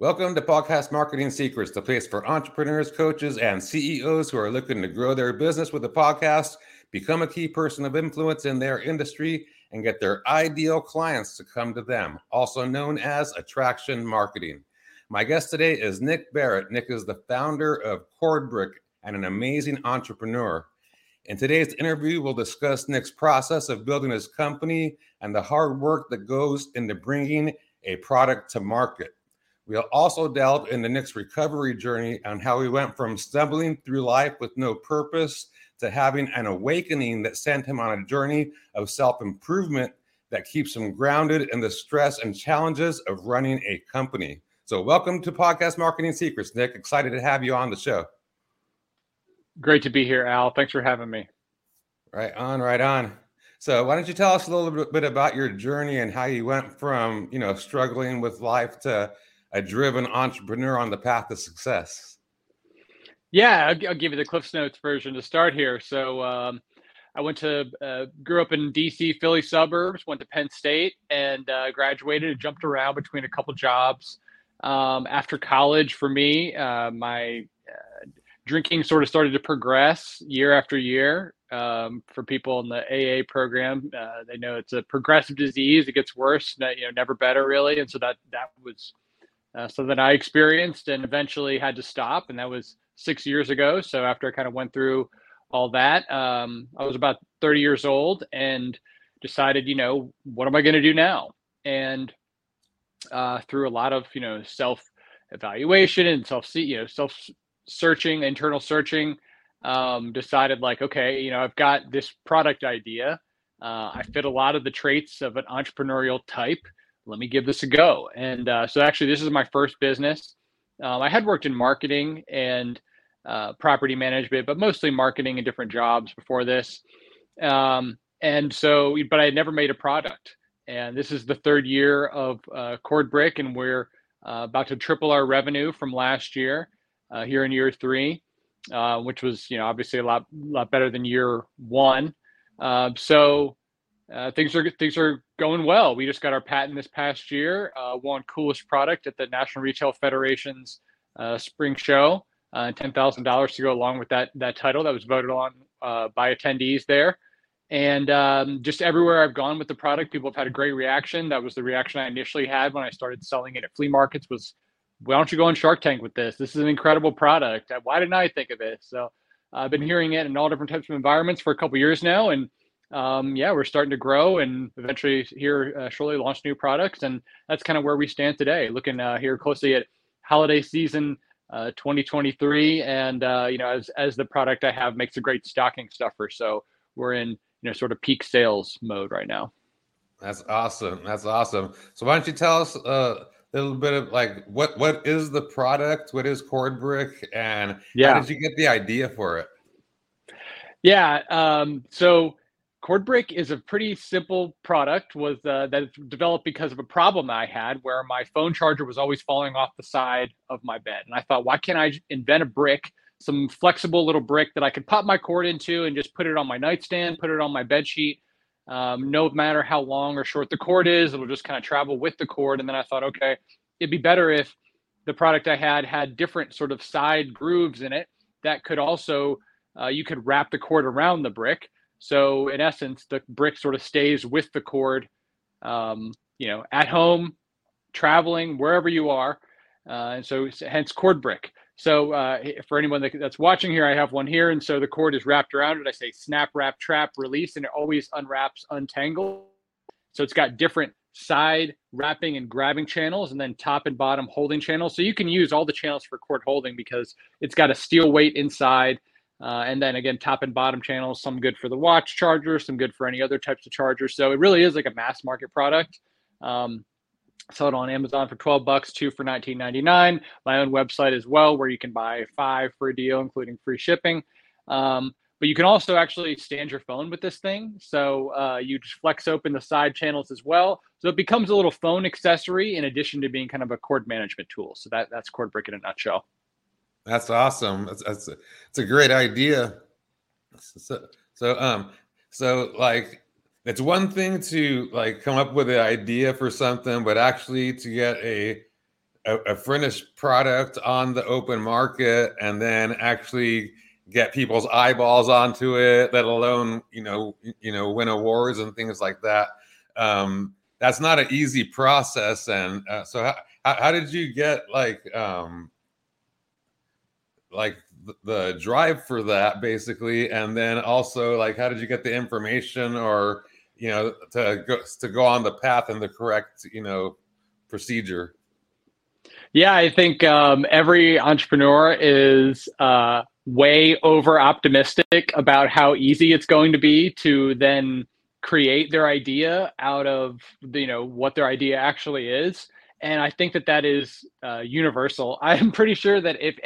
Welcome to Podcast Marketing Secrets, the place for entrepreneurs, coaches, and CEOs who are looking to grow their business with a podcast, become a key person of influence in their industry, and get their ideal clients to come to them, also known as attraction marketing. My guest today is Nick Barrett. Nick is the founder of CordBrick and an amazing entrepreneur. In today's interview, we'll discuss Nick's process of building his company and the hard work that goes into bringing a product to market. We'll also delve into Nick's recovery journey and how he went from stumbling through life with no purpose to having an awakening that sent him on a journey of self improvement that keeps him grounded in the stress and challenges of running a company. So, welcome to Podcast Marketing Secrets, Nick. Excited to have you on the show. Great to be here, Al. Thanks for having me. Right on, right on. So, why don't you tell us a little bit about your journey and how you went from, you know, struggling with life to a driven entrepreneur on the path to success? Yeah, I'll, I'll give you the Cliffs Notes version to start here. So, um, I went to uh, grew up in DC, Philly suburbs. Went to Penn State and uh, graduated and jumped around between a couple jobs. Um, after college, for me, uh, my uh, drinking sort of started to progress year after year. Um, for people in the AA program, uh, they know it's a progressive disease. It gets worse, you know, never better really. And so that that was uh, something I experienced and eventually had to stop. And that was six years ago. So after I kind of went through all that, um, I was about 30 years old and decided, you know, what am I going to do now? And uh, through a lot of, you know, self evaluation and self, you know, self searching, internal searching, um, decided like, okay, you know, I've got this product idea. Uh, I fit a lot of the traits of an entrepreneurial type. Let me give this a go. And uh, so, actually, this is my first business. Um, I had worked in marketing and uh, property management, but mostly marketing and different jobs before this. Um, and so, but I had never made a product. And this is the third year of uh, CordBrick, and we're uh, about to triple our revenue from last year uh, here in year three, uh, which was you know obviously a lot lot better than year one. Uh, so uh, things are things are going well. We just got our patent this past year. Uh, won coolest product at the National Retail Federation's uh, spring show. Ten thousand dollars to go along with that that title that was voted on by attendees there. And um, just everywhere I've gone with the product, people have had a great reaction. That was the reaction I initially had when I started selling it at flea markets. Was why don't you go on Shark Tank with this? This is an incredible product. Why didn't I think of it? So I've been hearing it in all different types of environments for a couple years now, and um, yeah, we're starting to grow and eventually here uh, shortly launch new products, and that's kind of where we stand today. Looking uh, here closely at holiday season uh, 2023, and uh, you know, as as the product I have makes a great stocking stuffer, so we're in you know sort of peak sales mode right now. That's awesome. That's awesome. So why don't you tell us uh, a little bit of like what what is the product? What is CordBrick, and yeah. how did you get the idea for it? Yeah. Um, so CordBrick is a pretty simple product was uh, that developed because of a problem I had where my phone charger was always falling off the side of my bed. And I thought, why can't I invent a brick, some flexible little brick that I could pop my cord into and just put it on my nightstand, put it on my bed sheet, um, no matter how long or short the cord is, it'll just kind of travel with the cord. And then I thought, okay, it'd be better if the product I had had different sort of side grooves in it that could also, uh, you could wrap the cord around the brick. So in essence, the brick sort of stays with the cord, um, you know, at home, traveling, wherever you are. Uh, and so hence cord brick. So uh, for anyone that, that's watching here, I have one here, and so the cord is wrapped around it. I say snap, wrap, trap, release, and it always unwraps, untangle. So it's got different side wrapping and grabbing channels, and then top and bottom holding channels. So you can use all the channels for cord holding because it's got a steel weight inside, uh, and then again top and bottom channels. Some good for the watch charger, some good for any other types of chargers. So it really is like a mass market product. Um, sell it on Amazon for 12 bucks, two for 19.99. My own website as well, where you can buy five for a deal, including free shipping. Um, but you can also actually stand your phone with this thing. So uh, you just flex open the side channels as well. So it becomes a little phone accessory in addition to being kind of a cord management tool. So that that's CordBrick in a nutshell. That's awesome. That's that's a, it's a great idea. So so um so like it's one thing to like come up with an idea for something, but actually to get a a, a, finished product on the open market and then actually get people's eyeballs onto it, let alone you know you know win awards and things like that. Um, that's not an easy process. And uh, so, how, how did you get like um, like the, drive for that basically? And then also like how did you get the information or you know to go to go on the path and the correct you know procedure? Yeah, I think um, every entrepreneur is uh, way over optimistic about how easy it's going to be to then create their idea out of you know what their idea actually is and i think that that is uh, universal i'm pretty sure that if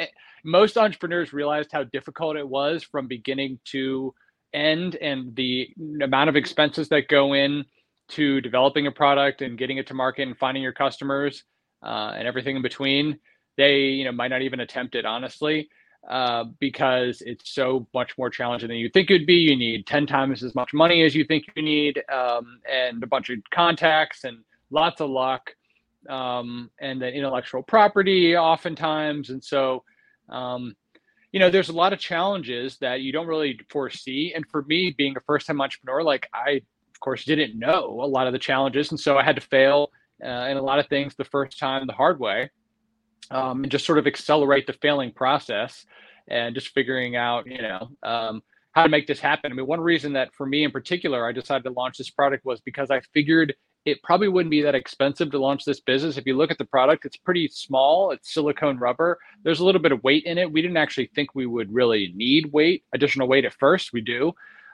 most entrepreneurs realized how difficult it was from beginning to end and the amount of expenses that go in to developing a product and getting it to market and finding your customers uh, and everything in between they you know might not even attempt it honestly uh, because it's so much more challenging than you think it'd be. You need 10 times as much money as you think you need, um, and a bunch of contacts and lots of luck, um, and then intellectual property oftentimes. And so, um, you know, there's a lot of challenges that you don't really foresee. And for me, being a first time entrepreneur, like I, of course, didn't know a lot of the challenges. And so I had to fail uh, in a lot of things the first time the hard way um, and just sort of accelerate the failing process and just figuring out, you know, um, how to make this happen. I mean, one reason that for me in particular, I decided to launch this product was because I figured it probably wouldn't be that expensive to launch this business. If you look at the product, it's pretty small. It's silicone rubber. There's a little bit of weight in it. We didn't actually think we would really need weight, additional weight at first. We do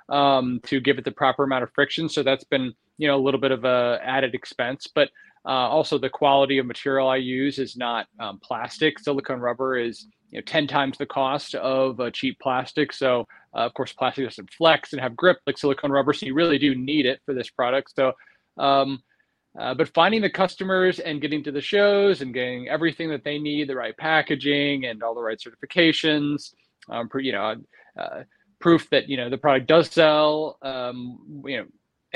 um, to give it the proper amount of friction. So that's been, you know, a little bit of a added expense. But uh, also, the quality of material I use is not um, plastic. Silicone rubber is you know 10 times the cost of a cheap plastic. So, uh, of course, plastic doesn't flex and have grip like silicone rubber. So, you really do need it for this product. So, um, uh, but finding the customers and getting to the shows and getting everything that they need, the right packaging and all the right certifications, um, you know, uh, proof that you know the product does sell, um, you know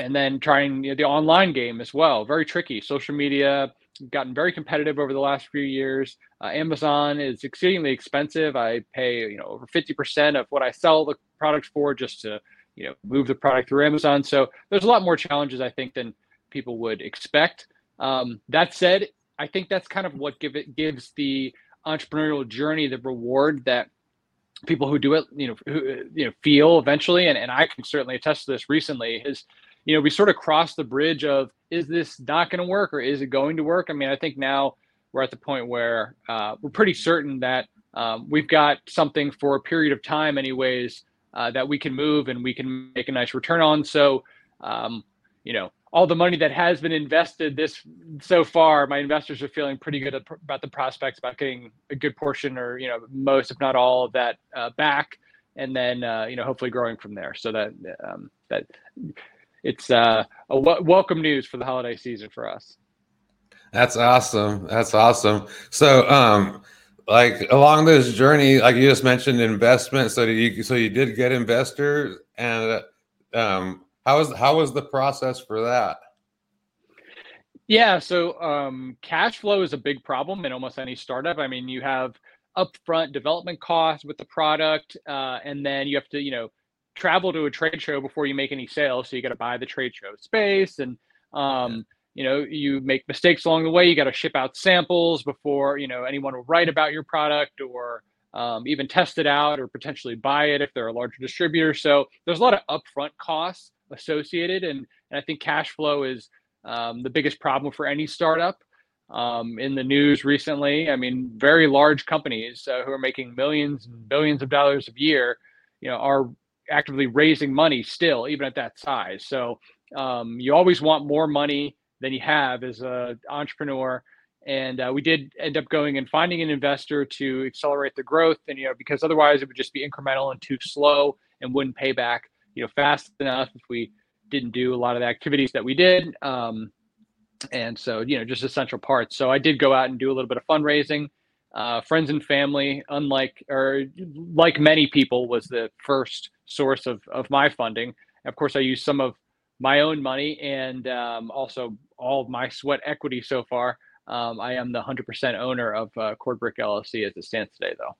and then trying you know, the online game as well. Very tricky. Social media gotten very competitive over the last few years. Uh, Amazon is exceedingly expensive. I pay you know over fifty percent of what I sell the products for just to you know move the product through Amazon. So there's a lot more challenges I think than people would expect. Um, that said, I think that's kind of what give it gives the entrepreneurial journey the reward that people who do it you know who, you know feel eventually and, and i can certainly attest to this recently is you know, we sort of crossed the bridge of is this not going to work or is it going to work? I mean, I think now we're at the point where uh, we're pretty certain that um, we've got something for a period of time, anyways, uh, that we can move and we can make a nice return on. So, um, you know, all the money that has been invested this so far, my investors are feeling pretty good about the prospects about getting a good portion or you know most, if not all, of that uh, back, and then uh, you know hopefully growing from there. So that um, that it's uh, a w- welcome news for the holiday season for us. That's awesome. That's awesome. So, um, like along this journey, like you just mentioned, investment. So you so you did get investors, and um, how was how was the process for that? Yeah, so um, cash flow is a big problem in almost any startup. I mean, you have upfront development costs with the product, uh, and then you have to, you know, travel to a trade show before you make any sales. So you got to buy the trade show space and, um, you know, you make mistakes along the way. You got to ship out samples before, you know, anyone will write about your product or um, even test it out or potentially buy it if they're a larger distributor. So there's a lot of upfront costs associated. And, and I think cash flow is um, the biggest problem for any startup. Um, in the news recently, I mean, very large companies uh, who are making millions and billions of dollars a year, you know, are actively raising money still, even at that size. So um, you always want more money than you have as an entrepreneur. And uh, we did end up going and finding an investor to accelerate the growth, and you know because otherwise it would just be incremental and too slow and wouldn't pay back you know fast enough if we didn't do a lot of the activities that we did. Um, and so you know just essential parts. So I did go out and do a little bit of fundraising. Uh, friends and family, unlike or like many people, was the first source of, of my funding. Of course, I use some of my own money and um, also all of my sweat equity so far Um, I am the 100% owner of uh, Cord Brick LLC as it stands today, though.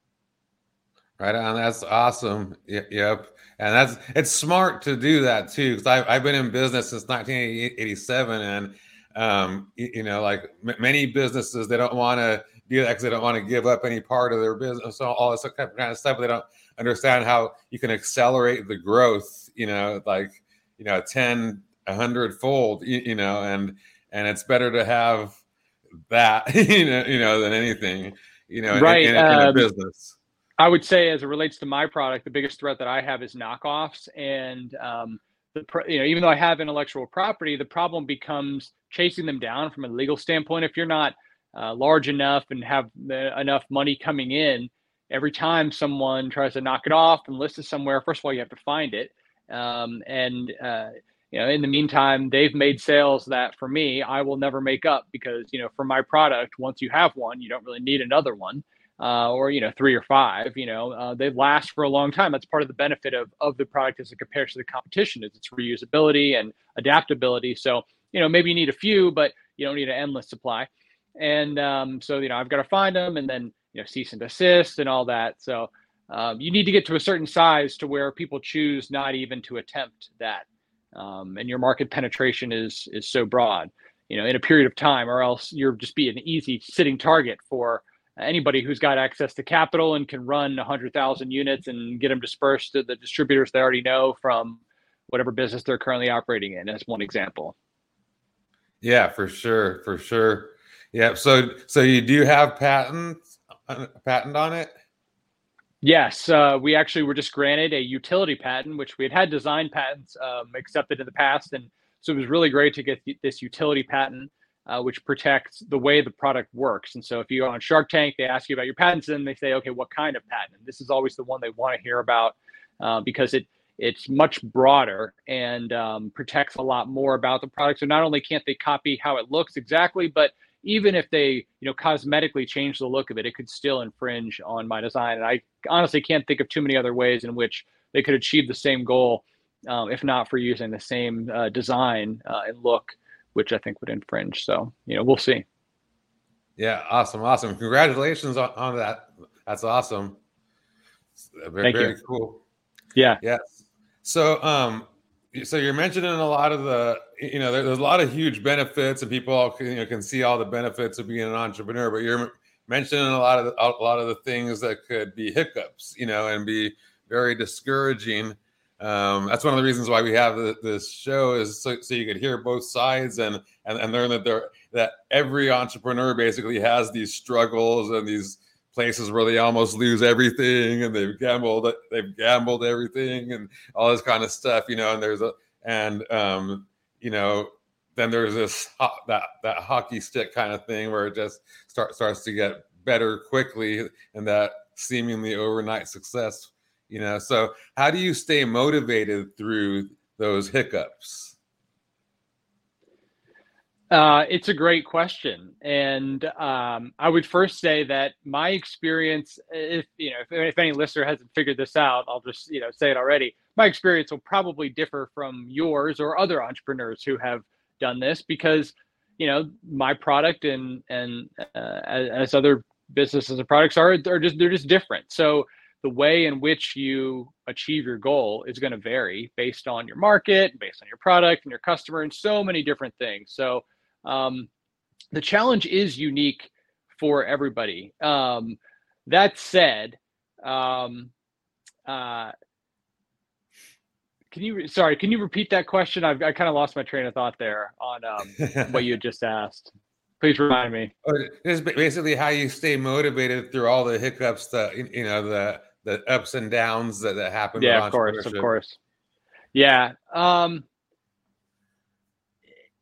Right on. That's awesome. Yep. And that's it's smart to do that too, because I've I've been in business since 1987, and um, you, you, know, like m- many businesses, they don't want to do that because they don't want to give up any part of their business, so all this kind of stuff. They don't understand how you can accelerate the growth. You know, like you know, 10, 100 fold. You, you know, and and it's better to have that, you know, you know, than anything. You know, right. in, in, in a um, business I would say, as it relates to my product, the biggest threat that I have is knockoffs. And um, the you know, even though I have intellectual property, the problem becomes chasing them down from a legal standpoint. If you're not uh, large enough and have the, enough money coming in, every time someone tries to knock it off and list it somewhere, first of all, you have to find it. Um, and uh, you know, in the meantime, they've made sales that for me, I will never make up because you know, for my product, once you have one, you don't really need another one uh, or you know three or five you know uh, they last for a long time. That's part of the benefit of, of the product as it compares to the competition is its reusability and adaptability. So you know maybe you need a few but you don't need an endless supply. And um, so you know i've got to find them and then you know cease and desist and all that. So um, you need to get to a certain size to where people choose not even to attempt that um, and your market penetration is is so broad you know in a period of time or else you're just be an easy sitting target for anybody who's got access to capital and can run 100,000 units and get them dispersed to the distributors they already know from whatever business they're currently operating in. As one example. Yeah, for sure, for sure. Yeah. So, so you do have patents, uh, patent on it? Yes, uh, we actually were just granted a utility patent, which we had had design patents um, accepted in the past, and so it was really great to get this utility patent uh, which protects the way the product works. And so if you go on Shark Tank, they ask you about your patents and they say, okay, what kind of patent? And this is always the one they want to hear about uh, because it it's much broader and um, protects a lot more about the product. So not only can't they copy how it looks exactly, but even if they you know cosmetically change the look of it, it could still infringe on my design. And I honestly can't think of too many other ways in which they could achieve the same goal, um, if not for using the same uh, design uh, and look which I think would infringe. So, you know, we'll see. Yeah, awesome, awesome. Congratulations on, on that. That's awesome. Very, Thank very you. cool. Yeah. Yes. So, um, so you're mentioning a lot of the, you know, there's a lot of huge benefits, and people can, you know, can see all the benefits of being an entrepreneur. But you're mentioning a lot of the, a lot of the things that could be hiccups, you know, and be very discouraging um, that's one of the reasons why we have the, this show is so, so, you could hear both sides and and, and learn that there that every entrepreneur basically has these struggles and these places where they almost lose everything and they've gambled they've gambled everything and all this kind of stuff you know and there's a and um, you know then there's this that that hockey stick kind of thing where it just start, starts to get better quickly and that seemingly overnight success you know so how do you stay motivated through those hiccups uh, it's a great question, and um, I would first say that my experience, if you know, if, if, any listener hasn't figured this out, I'll just you know say it already. My experience will probably differ from yours or other entrepreneurs who have done this because you know my product and and uh, as, as other businesses and products are are just they're just different. So the way in which you achieve your goal is going to vary based on your market, based on your product and your customer, and so many different things. So um, the challenge is unique for everybody. Um, that said, um, uh, can you sorry? Can you repeat that question? I've, I kind of lost my train of thought there on um, what you just asked. Please remind me. It's basically how you stay motivated through all the hiccups that you know the the ups and downs that, that happen. Yeah, of course, of course. Yeah. Um,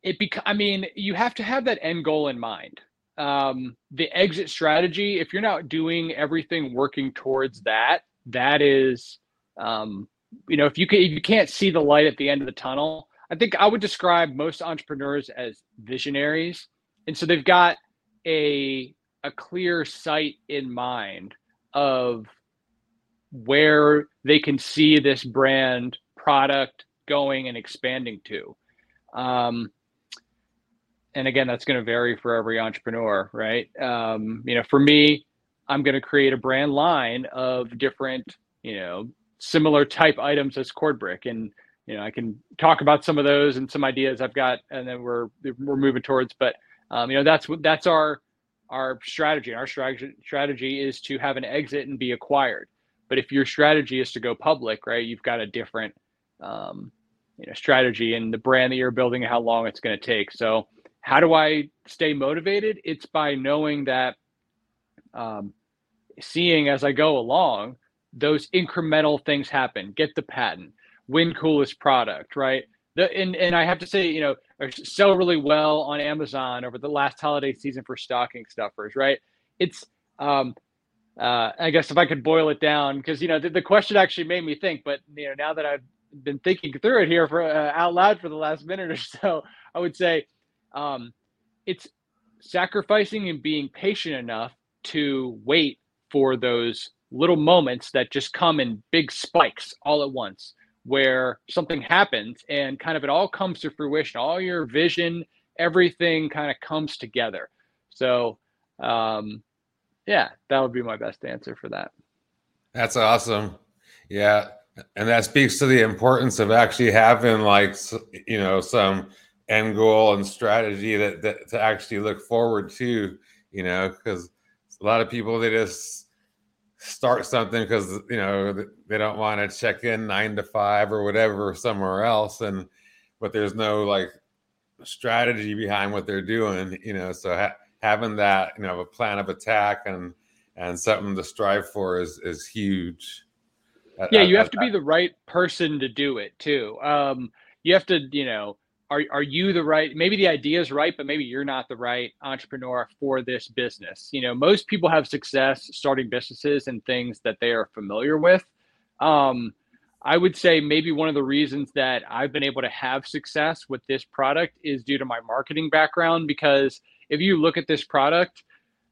it bec- I mean, you have to have that end goal in mind. Um, the exit strategy, if you're not doing everything working towards that, that is, um, you know, if you can, if you can't see the light at the end of the tunnel, I think I would describe most entrepreneurs as visionaries, and so they've got a a clear sight in mind of where they can see this brand product going and expanding to. Um, and again, that's going to vary for every entrepreneur, right? Um, you know, for me, I'm going to create a brand line of different, you know, similar type items as Cordbrick, and you know, I can talk about some of those and some ideas I've got, and then we're we're moving towards. But um, you know, that's that's our our strategy. Our strategy strategy is to have an exit and be acquired. But if your strategy is to go public, right, you've got a different um, you know strategy and the brand that you're building and how long it's going to take. So how do I stay motivated? It's by knowing that um, seeing as I go along, those incremental things happen. Get the patent, win coolest product, right? The, and, and I have to say, you know, sell really well on Amazon over the last holiday season for stocking stuffers, right? It's, um, uh, I guess if I could boil it down, because you know the, the, question actually made me think, but you know now that I've been thinking through it here for uh, out loud for the last minute or so, I would say um, it's sacrificing and being patient enough to wait for those little moments that just come in big spikes all at once where something happens and kind of it all comes to fruition. All your vision everything kind of comes together. So um yeah that would be my best answer for that. That's awesome. Yeah and that speaks to the importance of actually having like you know some end goal and strategy that, that to actually look forward to you know because a lot of people they just start something because you know they don't want to check in nine to five or whatever somewhere else and but there's no like strategy behind what they're doing you know so ha- having that you know a plan of attack and and something to strive for is is huge. Yeah you have to be the right person to do it too. Um you have to you know are, are you the right maybe the idea is right but maybe you're not the right entrepreneur for this business. You know most people have success starting businesses and things that they are familiar with. Um, i would say maybe one of the reasons that i've been able to have success with this product is due to my marketing background because if you look at this product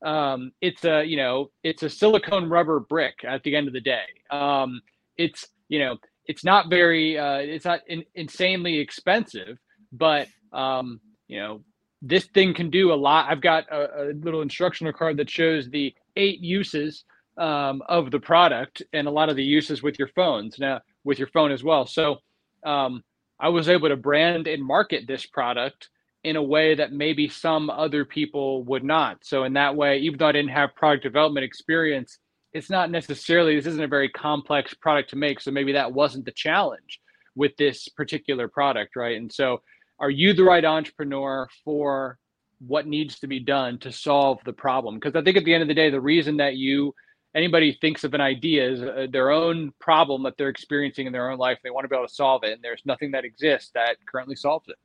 um, it's a you know it's a silicone rubber brick at the end of the day um, it's you know it's not very uh, it's not in, insanely expensive but um, you know, this thing can do a lot. I've got a, a little instructional card that shows the eight uses um, of the product and a lot of the uses with your phones now with your phone as well. So um, I was able to brand and market this product in a way that maybe some other people would not. So in that way, even though I didn't have product development experience, it's not necessarily this isn't a very complex product to make. So maybe that wasn't the challenge with this particular product, right? And so are you the right entrepreneur for what needs to be done to solve the problem because i think at the end of the day the reason that you anybody thinks of an idea is uh, their own problem that they're experiencing in their own life they want to be able to solve it and there's nothing that exists that currently solves it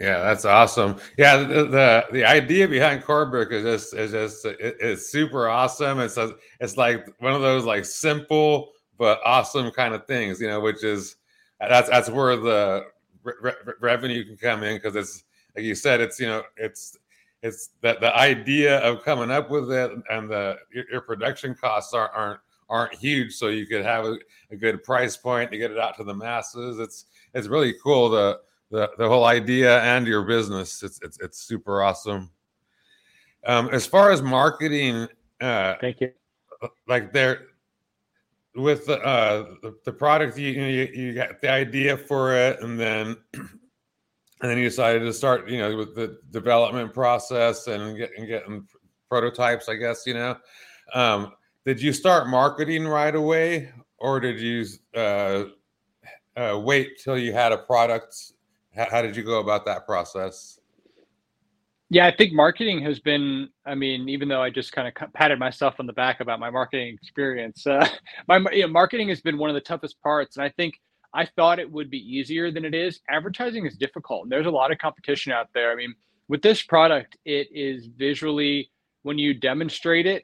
yeah that's awesome yeah the the, the idea behind Cordbrick is just is just it, it's super awesome it's a, it's like one of those like simple but awesome kind of things you know which is uh, that's that's where the re- re- revenue can come in because it's like you said, it's you know it's it's that the idea of coming up with it and the your, your production costs aren't aren't aren't huge, so you could have a, a, good price point to get it out to the masses. It's it's really cool the the the whole idea and your business. It's it's it's super awesome. Um, as far as marketing, uh, thank you. Like there, with the, uh, the, the product you, you you got the idea for it and then and then you decided to start you know with the development process and getting getting prototypes i guess you know um, did you start marketing right away or did you uh, uh, wait till you had a product how, how did you go about that process yeah, I think marketing has been. I mean, even though I just kind of patted myself on the back about my marketing experience, uh, my you know, marketing has been one of the toughest parts. And I think I thought it would be easier than it is. Advertising is difficult, and there's a lot of competition out there. I mean, with this product, it is visually when you demonstrate it,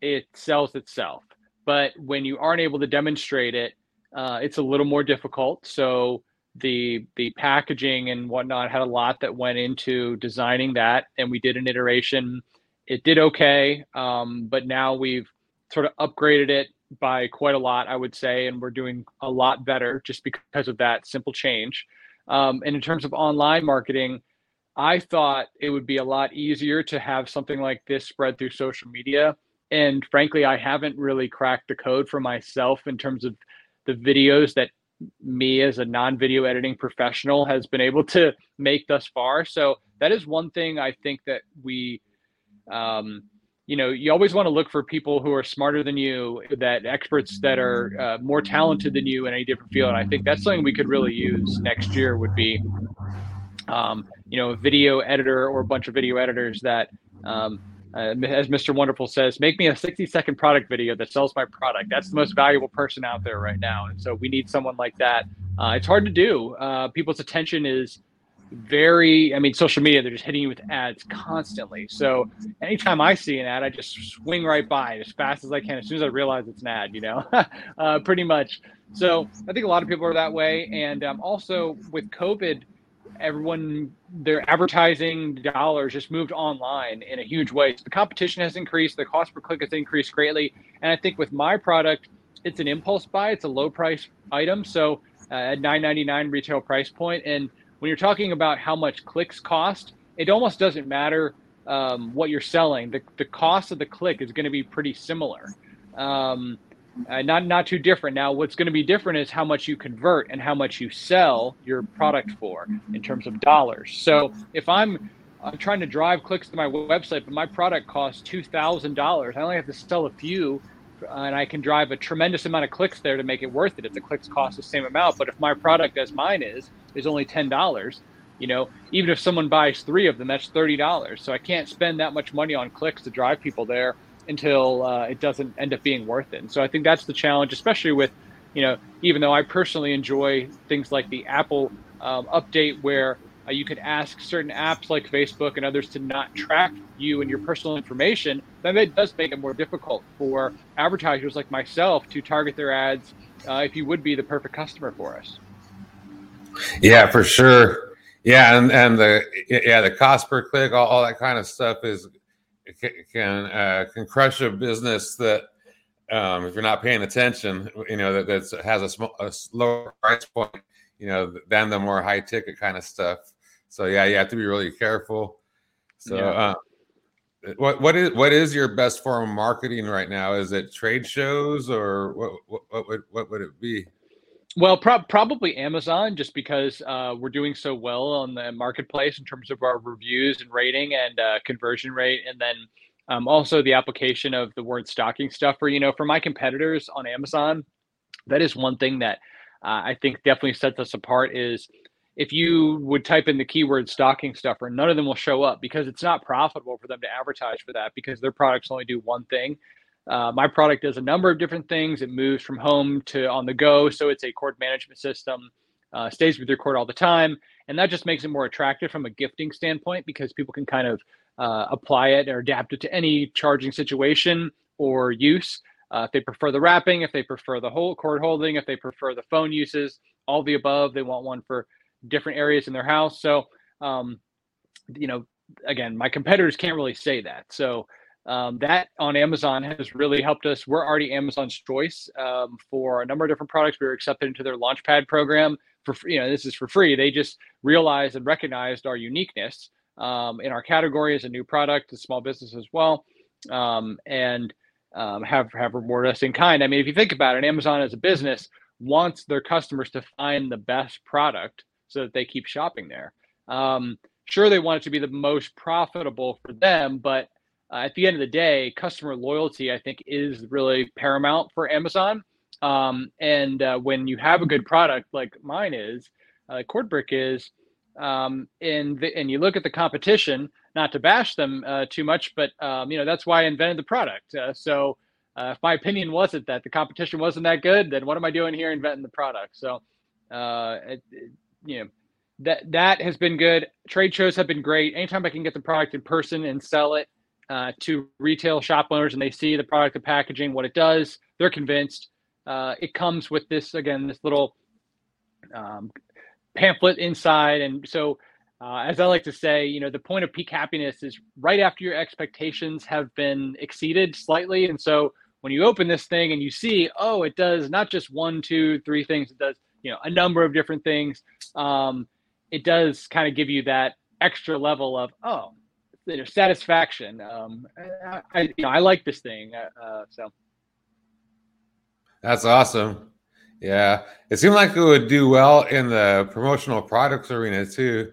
it sells itself. But when you aren't able to demonstrate it, uh, it's a little more difficult. So the the packaging and whatnot had a lot that went into designing that and we did an iteration it did okay um, but now we've sort of upgraded it by quite a lot i would say and we're doing a lot better just because of that simple change um, and in terms of online marketing I thought it would be a lot easier to have something like this spread through social media. And frankly, I haven't really cracked the code for myself in terms of the videos that me as a non-video editing professional has been able to make thus far. So that is one thing I think that we, um, you know, you always want to look for people who are smarter than you, that experts that are uh, more talented than you in any different field. I think that's something we could really use next year. Would be, um, you know, a video editor or a bunch of video editors that um, uh, as Mr. Wonderful says, make me a 60 second product video that sells my product. That's the most valuable person out there right now. And so we need someone like that. Uh, it's hard to do. Uh, people's attention is very, I mean, social media, they're just hitting you with ads constantly. So anytime I see an ad, I just swing right by as fast as I can as soon as I realize it's an ad, you know, uh, pretty much. So I think a lot of people are that way. And um, also with COVID, everyone their advertising dollars just moved online in a huge way. So the competition has increased, the cost per click has increased greatly, and I think with my product, it's an impulse buy. It's a low price item, so uh, at 9.99 retail price point. And when you're talking about how much clicks cost, it almost doesn't matter um, what you're selling. The the cost of the click is going to be pretty similar. Um, uh, not not too different. Now, what's going to be different is how much you convert and how much you sell your product for in terms of dollars. So, if I'm I'm trying to drive clicks to my website, but my product costs two thousand dollars, I only have to sell a few, and I can drive a tremendous amount of clicks there to make it worth it. If the clicks cost the same amount, but if my product, as mine is, is only ten dollars, you know, even if someone buys three of them, that's thirty dollars. So I can't spend that much money on clicks to drive people there until uh, it doesn't end up being worth it. And so I think that's the challenge, especially with, you know, even though I personally enjoy things like the Apple um, update where uh, you could ask certain apps like Facebook and others to not track you and your personal information, then it does make it more difficult for advertisers like myself to target their ads uh, if you would be the perfect customer for us. Yeah, for sure. Yeah, and and the yeah the cost per click, all, all that kind of stuff is can uh, can crush a business that um, if you're not paying attention, you know that that's, has a, small, a lower price point, you know, than the more high ticket kind of stuff. So yeah, you have to be really careful. So yeah. uh, what what is what is your best form of marketing right now? Is it trade shows or what what, what would what would it be? Well, pro- probably Amazon, just because uh, we're doing so well on the marketplace in terms of our reviews and rating and uh, conversion rate, and then um, also the application of the word stocking stuffer. You know, for my competitors on Amazon, that is one thing that uh, I think definitely sets us apart. Is if you would type in the keyword stocking stuffer, none of them will show up because it's not profitable for them to advertise for that because their products only do one thing. Uh, my product does a number of different things. It moves from home to on the go. So it's a cord management system, uh, stays with your cord all the time. And that just makes it more attractive from a gifting standpoint because people can kind of uh, apply it or adapt it to any charging situation or use. Uh, if they prefer the wrapping, if they prefer the whole cord holding, if they prefer the phone uses, all the above, they want one for different areas in their house. So, um, you know, again, my competitors can't really say that. So, um, that on Amazon has really helped us. We're already Amazon's choice um, for a number of different products. We were accepted into their Launchpad program for free. You know, this is for free. They just realized and recognized our uniqueness um, in our category as a new product, a small business as well, um, and um, have have rewarded us in kind. I mean, if you think about it, Amazon as a business wants their customers to find the best product so that they keep shopping there. Um, sure, they want it to be the most profitable for them, but uh, at the end of the day, customer loyalty, I think, is really paramount for Amazon. Um, and uh, when you have a good product like mine is, uh, CordBrick is, um, and the, and you look at the competition, not to bash them uh, too much, but um, you know that's why I invented the product. Uh, so uh, if my opinion wasn't that the competition wasn't that good, then what am I doing here inventing the product? So it, it, you know that that has been good. Trade shows have been great. Anytime I can get the product in person and sell it, uh, to retail shop owners and they see the product, the packaging, what it does, they're convinced. Uh, it comes with this again, this little um, pamphlet inside, and so uh, as I like to say, you know, the point of peak happiness is right after your expectations have been exceeded slightly, and so when you open this thing and you see, oh, it does not just one, two, three things, it does you know a number of different things. Um, it does kind of give you that extra level of oh you know, satisfaction. Um, I, I, you know, I like this thing. Uh, uh, so that's awesome. Yeah, it seemed like it would do well in the promotional products arena too.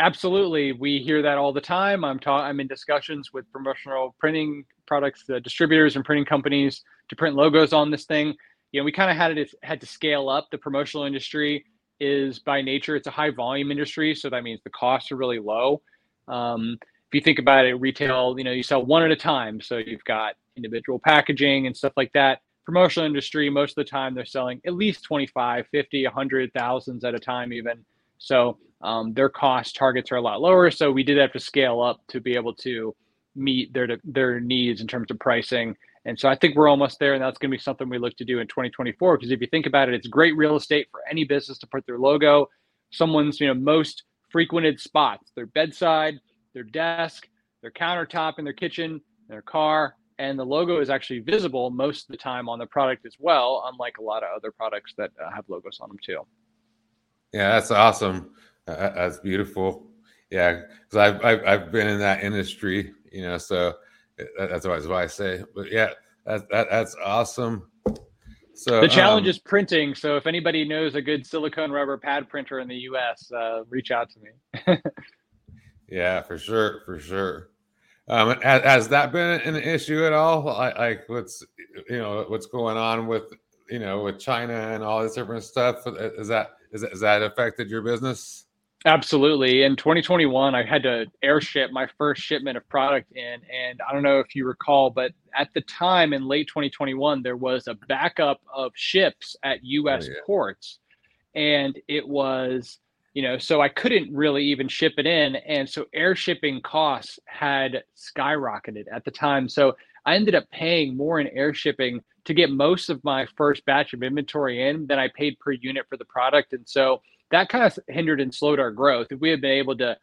Absolutely, we hear that all the time. I'm ta- I'm in discussions with promotional printing products, the distributors and printing companies to print logos on this thing. You know, we kind of had it had to scale up. The promotional industry is by nature it's a high volume industry, so that means the costs are really low. Um, if you think about it, retail, you know, you sell one at a time, so you've got individual packaging and stuff like that. Promotional industry, most of the time they're selling at least 25, 50, 100 thousands at a time, even. So um, their cost targets are a lot lower. So we did have to scale up to be able to meet their their needs in terms of pricing. And so I think we're almost there, and that's going to be something we look to do in 2024. Because if you think about it, it's great real estate for any business to put their logo, someone's you know most frequented spots, their bedside, their desk, their countertop in their kitchen, their car, and the logo is actually visible most of the time on the product as well, unlike a lot of other products that uh, have logos on them too. Yeah, that's awesome. Uh, that's beautiful. Yeah, because I've, I've I've been in that industry, you know, so that's always what I say. But yeah, that's that, that's awesome. So the challenge um, is printing. So if anybody knows a good silicone rubber pad printer in the U.S., uh, reach out to me. yeah, for sure, for sure. Um, has, has, that been an issue at all? Like, what's you know what's going on with you know with China and all this different stuff? Is that is that, is that affected your business? Absolutely. In 2021, I had to airship my first shipment of product in. And I don't know if you recall, but at the time in late 2021, there was a backup of ships at US oh, yeah. ports. And it was, you know, so I couldn't really even ship it in. And so air shipping costs had skyrocketed at the time. So I ended up paying more in air shipping to get most of my first batch of inventory in than I paid per unit for the product. And so, that kind of hindered and slowed our growth. If we had been able to,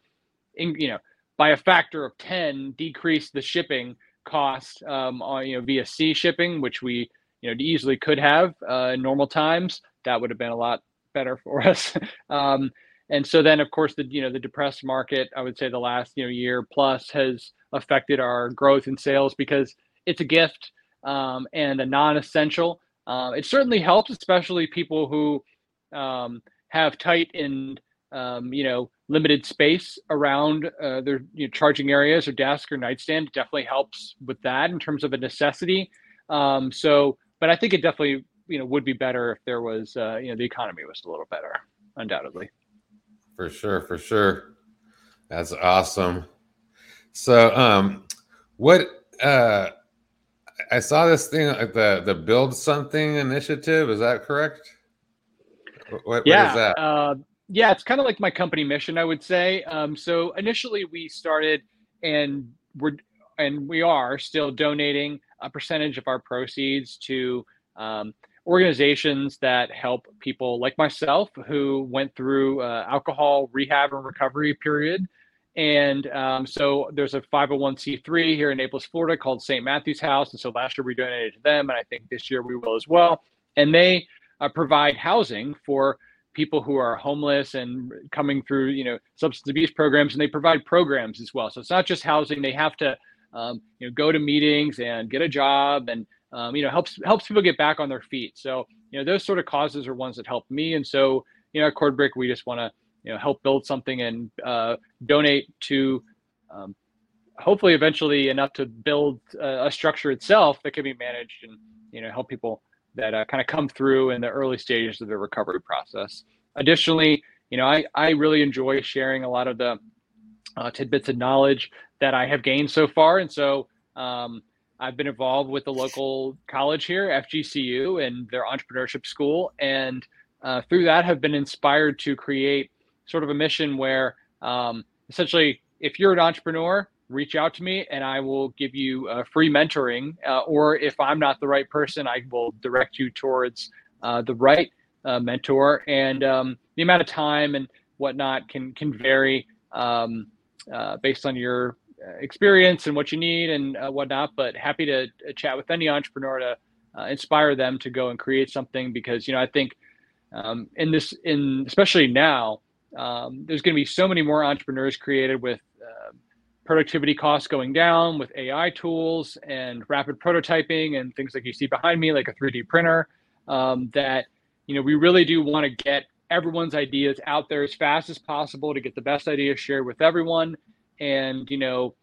you know, by a factor of 10, decrease the shipping cost um, on, you know, via sea shipping, which we, you know, easily could have uh, in normal times, that would have been a lot better for us. um, and so then, of course, the you know the depressed market, I would say the last you know year plus has affected our growth in sales because it's a gift um, and a non-essential. Uh, it certainly helps, especially people who um, have tight and um, you know limited space around uh, their you know, charging areas or desk or nightstand. Definitely helps with that in terms of a necessity. Um, so, but I think it definitely you know would be better if there was uh, you know the economy was a little better, undoubtedly. For sure, for sure. That's awesome. So, um, what uh, I saw this thing like the the build something initiative. Is that correct? What, yeah, what uh, yeah, it's kind of like my company mission, I would say. Um, so initially, we started, and we're and we are still donating a percentage of our proceeds to um, organizations that help people like myself who went through uh, alcohol rehab and recovery period. And um, so there's a 501c3 here in Naples, Florida called St. Matthew's House. And so last year we donated to them, and I think this year we will as well. And they uh, provide housing for people who are homeless and coming through you know substance abuse programs and they provide programs as well. So it's not just housing. They have to um, you know go to meetings and get a job and um, you know helps helps people get back on their feet. So you know those sort of causes are ones that help me. And so you know at cordbrick we just want to you know help build something and uh, donate to um, hopefully eventually enough to build a, a structure itself that can be managed and you know help people that uh, kind of come through in the early stages of the recovery process. Additionally, you know, I, I really enjoy sharing a lot of the uh, tidbits of knowledge that I have gained so far. And so um, I've been involved with the local college here, FGCU, and their entrepreneurship school. And uh, through that, have been inspired to create sort of a mission where um, essentially, if you're an entrepreneur, reach out to me and I will give you uh, free mentoring. Uh, or if I'm not the right person, I will direct you towards uh, the right uh, mentor. And um, the amount of time and whatnot can can vary um, uh, based on your uh, experience and what you need and whatnot. But happy to chat with any entrepreneur to inspire them to go and create something because you know I think um, in this in especially now um, there's going to be so many more entrepreneurs created with productivity costs going down with AI tools and rapid prototyping and things like you see behind me, like a 3D printer. Um, that you know we really do want to get everyone's ideas out there as fast as possible to get the best ideas shared with everyone, and you know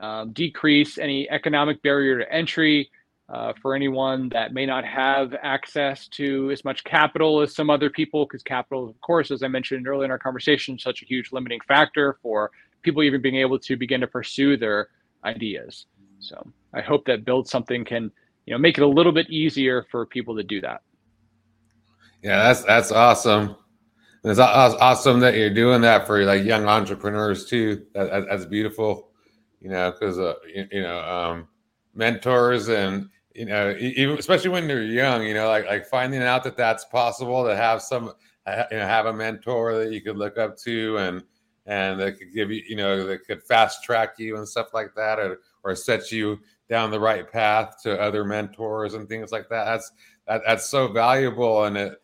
um, decrease any economic barrier to entry uh, for anyone that may not have access to as much capital as some other people, because capital, of course, as I mentioned earlier in our conversation, is such a huge limiting factor for people even being able to begin to pursue their ideas. So I hope that build something can, you know, make it a little bit easier for people to do that. Yeah, that's that's awesome. It's awesome that you're doing that for like young entrepreneurs too. That, that's beautiful, you know, because uh, you, you, know um, mentors and you know even especially when they're young, you know, like like finding out that that's possible to have some you know have a mentor that you could look up to and and that could give you you know that could fast track you and stuff like that or or set you down the right path to other mentors and things like that. That's that, that's so valuable and it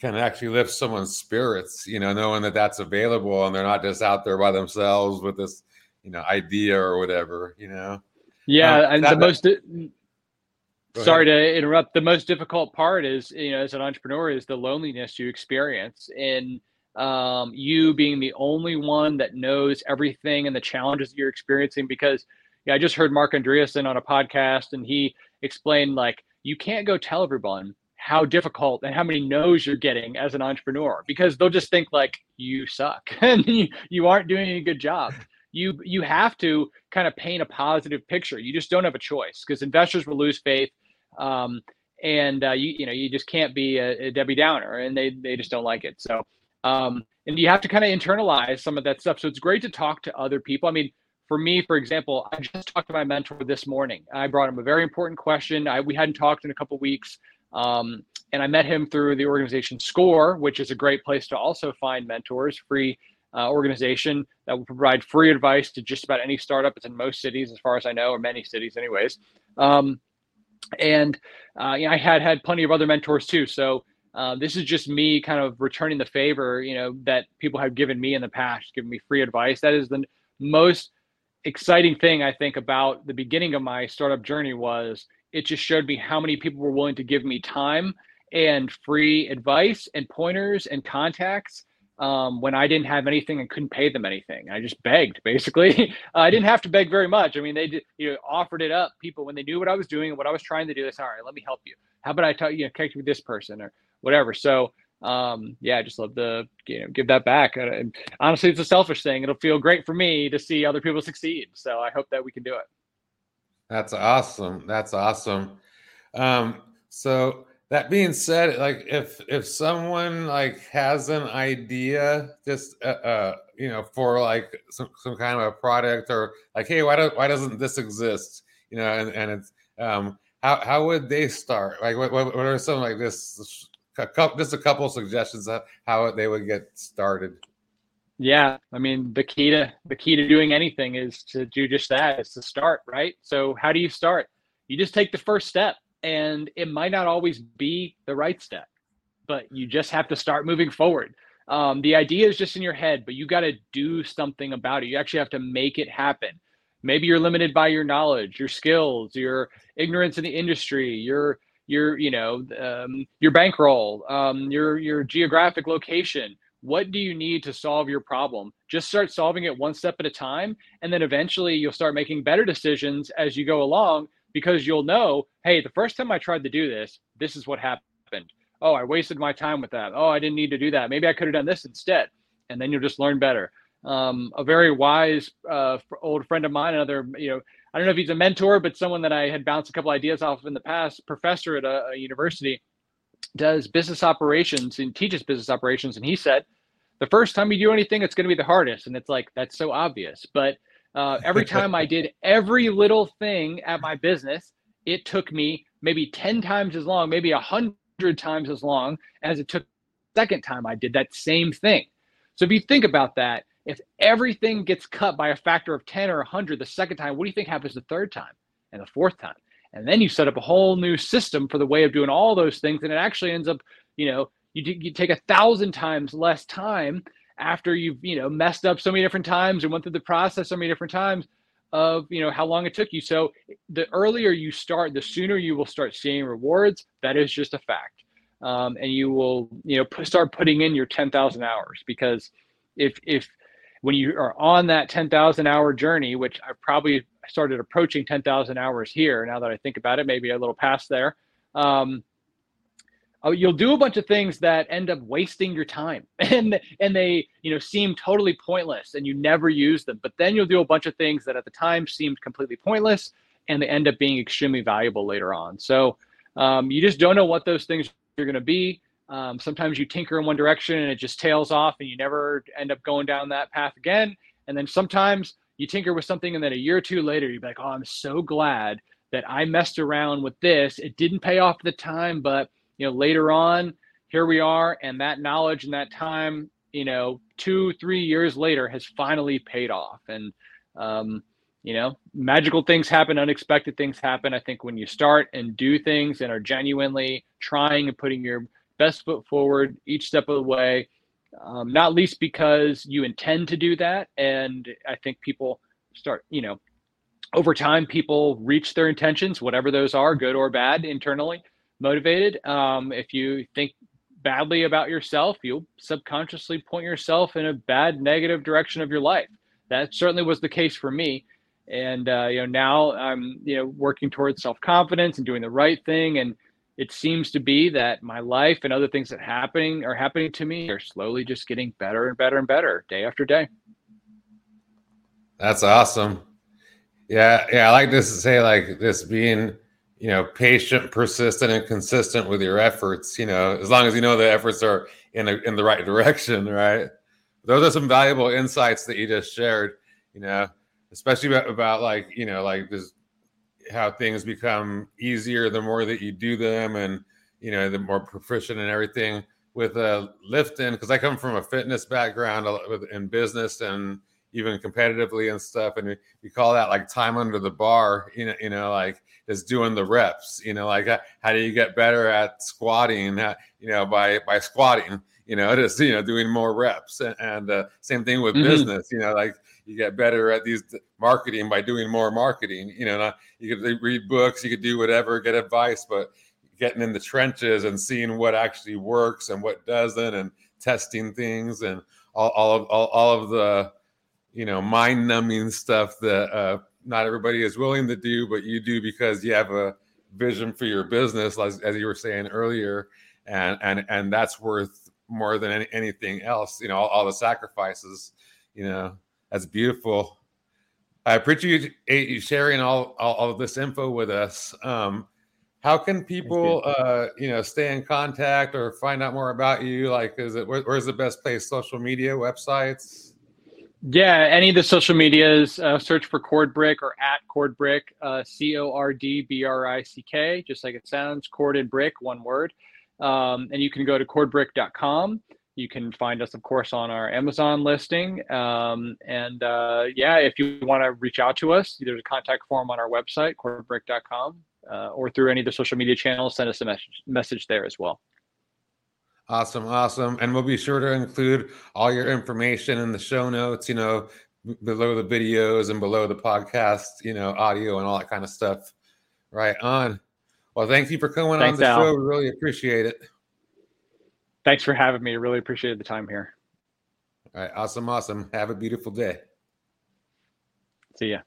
can actually lift someone's spirits, you know, knowing that that's available and they're not just out there by themselves with this, you know, idea or whatever, you know. Yeah, um, and that, the most sorry to interrupt. The most difficult part is, you know, as an entrepreneur is the loneliness you experience in um, you being the only one that knows everything and the challenges that you're experiencing because yeah, I just heard Marc Andreessen on a podcast and he explained like you can't go tell everyone how difficult and how many no's you're getting as an entrepreneur because they'll just think like you suck and you, you aren't doing a good job. You you have to kind of paint a positive picture. You just don't have a choice because investors will lose faith um, and uh, you you know you just can't be a, a, debbie downer and they they just don't like it. So um, and you have to kind of internalize some of that stuff so it's great to talk to other people i mean for me, for example, I just talked to my mentor this morning. I brought him a very important question. I, we hadn't talked in a couple weeks. Um, and I met him through the organization SCORE, which is a great place to also find mentors, free uh, organization that will provide free advice to just about any startup. It's in most cities, as far as I know, or many cities, anyways. Um, and uh, you know, I had had plenty of other mentors too. So uh, this is just me kind of returning the favor, you know, that people have given me in the past, giving me free advice. That is the most exciting thing I think about the beginning of my startup journey was it just showed me how many people were willing to give me time and free advice and pointers and contacts um, when I didn't have anything and couldn't pay them anything. I just begged, basically. I didn't have to beg very much. I mean, they did, you know, offered it up. People when they knew what I was doing and what I was trying to do, they said, "All right, let me help you. How about I tell you, know, connect with this person or whatever." So, um, yeah, I just love to you know give that back. And honestly, it's a selfish thing. It'll feel great for me to see other people succeed. So I hope that we can do it. That's awesome. That's awesome. Um, so that being said, like if if someone like has an idea, just uh, uh you know, for like some, some kind of a product or like, hey, why do, why doesn't this exist? You know, and, and it's um how how would they start? Like what what, what are some like this a couple just a couple suggestions of how they would get started? Yeah, I mean the key to the key to doing anything is to do just that. Is to start, right? So how do you start? You just take the first step, and it might not always be the right step, but you just have to start moving forward. Um, the idea is just in your head, but you got to do something about it. You actually have to make it happen. Maybe you're limited by your knowledge, your skills, your ignorance in the industry, your your you know um, your bankroll, um, your your geographic location what do you need to solve your problem just start solving it one step at a time and then eventually you'll start making better decisions as you go along because you'll know hey the first time i tried to do this this is what happened oh i wasted my time with that oh i didn't need to do that maybe i could have done this instead and then you'll just learn better um, a very wise uh, old friend of mine another you know i don't know if he's a mentor but someone that i had bounced a couple ideas off of in the past professor at a, a university does business operations and teaches business operations. And he said, the first time you do anything, it's going to be the hardest. And it's like, that's so obvious. But uh, every time I did every little thing at my business, it took me maybe 10 times as long, maybe 100 times as long as it took second time I did that same thing. So if you think about that, if everything gets cut by a factor of 10 or 100 the second time, what do you think happens the third time and the fourth time? and then you set up a whole new system for the way of doing all those things and it actually ends up you know you, you take a thousand times less time after you've you know messed up so many different times and went through the process so many different times of you know how long it took you. So the earlier you start the sooner you will start seeing rewards. That is just a fact. Um, and you will you know p- start putting in your 10,000 hours because if if when you are on that 10,000 hour journey which I probably started approaching 10,000 hours here now that I think about it maybe a little past there um, you'll do a bunch of things that end up wasting your time. And and they you know seem totally pointless and you never use them. But then you'll do a bunch of things that at the time seemed completely pointless and they end up being extremely valuable later on. So um, you just don't know what those things are going to be. Um, sometimes you tinker in one direction and it just tails off and you never end up going down that path again. And then sometimes you tinker with something and then a year or two later you're like oh i'm so glad that i messed around with this. It didn't pay off at the time but you know later on here we are and that knowledge and that time you know two three years later has finally paid off. And um, you know magical things happen unexpected things happen. I think when you start and do things and are genuinely trying and putting your best foot forward each step of the way um, not least because you intend to do that and i think people start you know over time people reach their intentions whatever those are good or bad internally motivated. Um, if you think badly about yourself, you'll subconsciously point yourself in a bad, negative direction of your life. That certainly was the case for me. And uh, you know, now I'm you know working towards self confidence and doing the right thing. And it seems to be that my life and other things that happening are happening to me are slowly just getting better and better and better day after day. That's awesome. Yeah, yeah. I like this to say like this being you know, patient, persistent, and consistent with your efforts. You know, as long as you know the efforts are in a, in the right direction, right? Those are some valuable insights that you just shared. You know, especially about, about like you know, like this how things become easier the more that you do them, and you know, the more proficient and everything with uh, lifting. Because I come from a fitness background in business and even competitively and stuff, and we, we call that like time under the bar. You know, you know, like is doing the reps. You know, like uh, how do you get better at squatting? Uh, you know, by by squatting. You know, just you know doing more reps, and, and uh, same thing with mm-hmm. business. You know, like you get better at these marketing by doing more marketing. You know, you could read books, you could do whatever, get advice, but getting in the trenches and seeing what actually works and what doesn't, and testing things and all, all of all, all of the you know mind numbing stuff that uh, not everybody is willing to do, but you do because you have a vision for your business, as, as you were saying earlier, and and and that's worth more than any, anything else. You know, all, all, the sacrifices. You know, that's beautiful. I appreciate you sharing all, all, all of this info with us. Um, how can people, uh, you know, stay in contact or find out more about you? Like, is it where, where's the best place? Social media, websites? Yeah, any of the social medias, uh, search for CordBrick or at CordBrick, uh, C O R D B R I C K, just like it sounds, Cord and Brick, one word. Um, and you can go to cordbrick.com. You can find us, of course, on our Amazon listing. Um, and uh, yeah, if you want to reach out to us, there's a contact form on our website, cordbrick.com, uh, or through any of the social media channels, send us a message, message there as well. Awesome, awesome. And we'll be sure to include all your information in the show notes, you know, below the videos and below the podcast, you know, audio and all that kind of stuff. Right on. Well, thank you for coming Thanks, on the Al. show. We really appreciate it. Thanks for having me. Really appreciate the time here. All right. Awesome. Awesome. Have a beautiful day. See ya.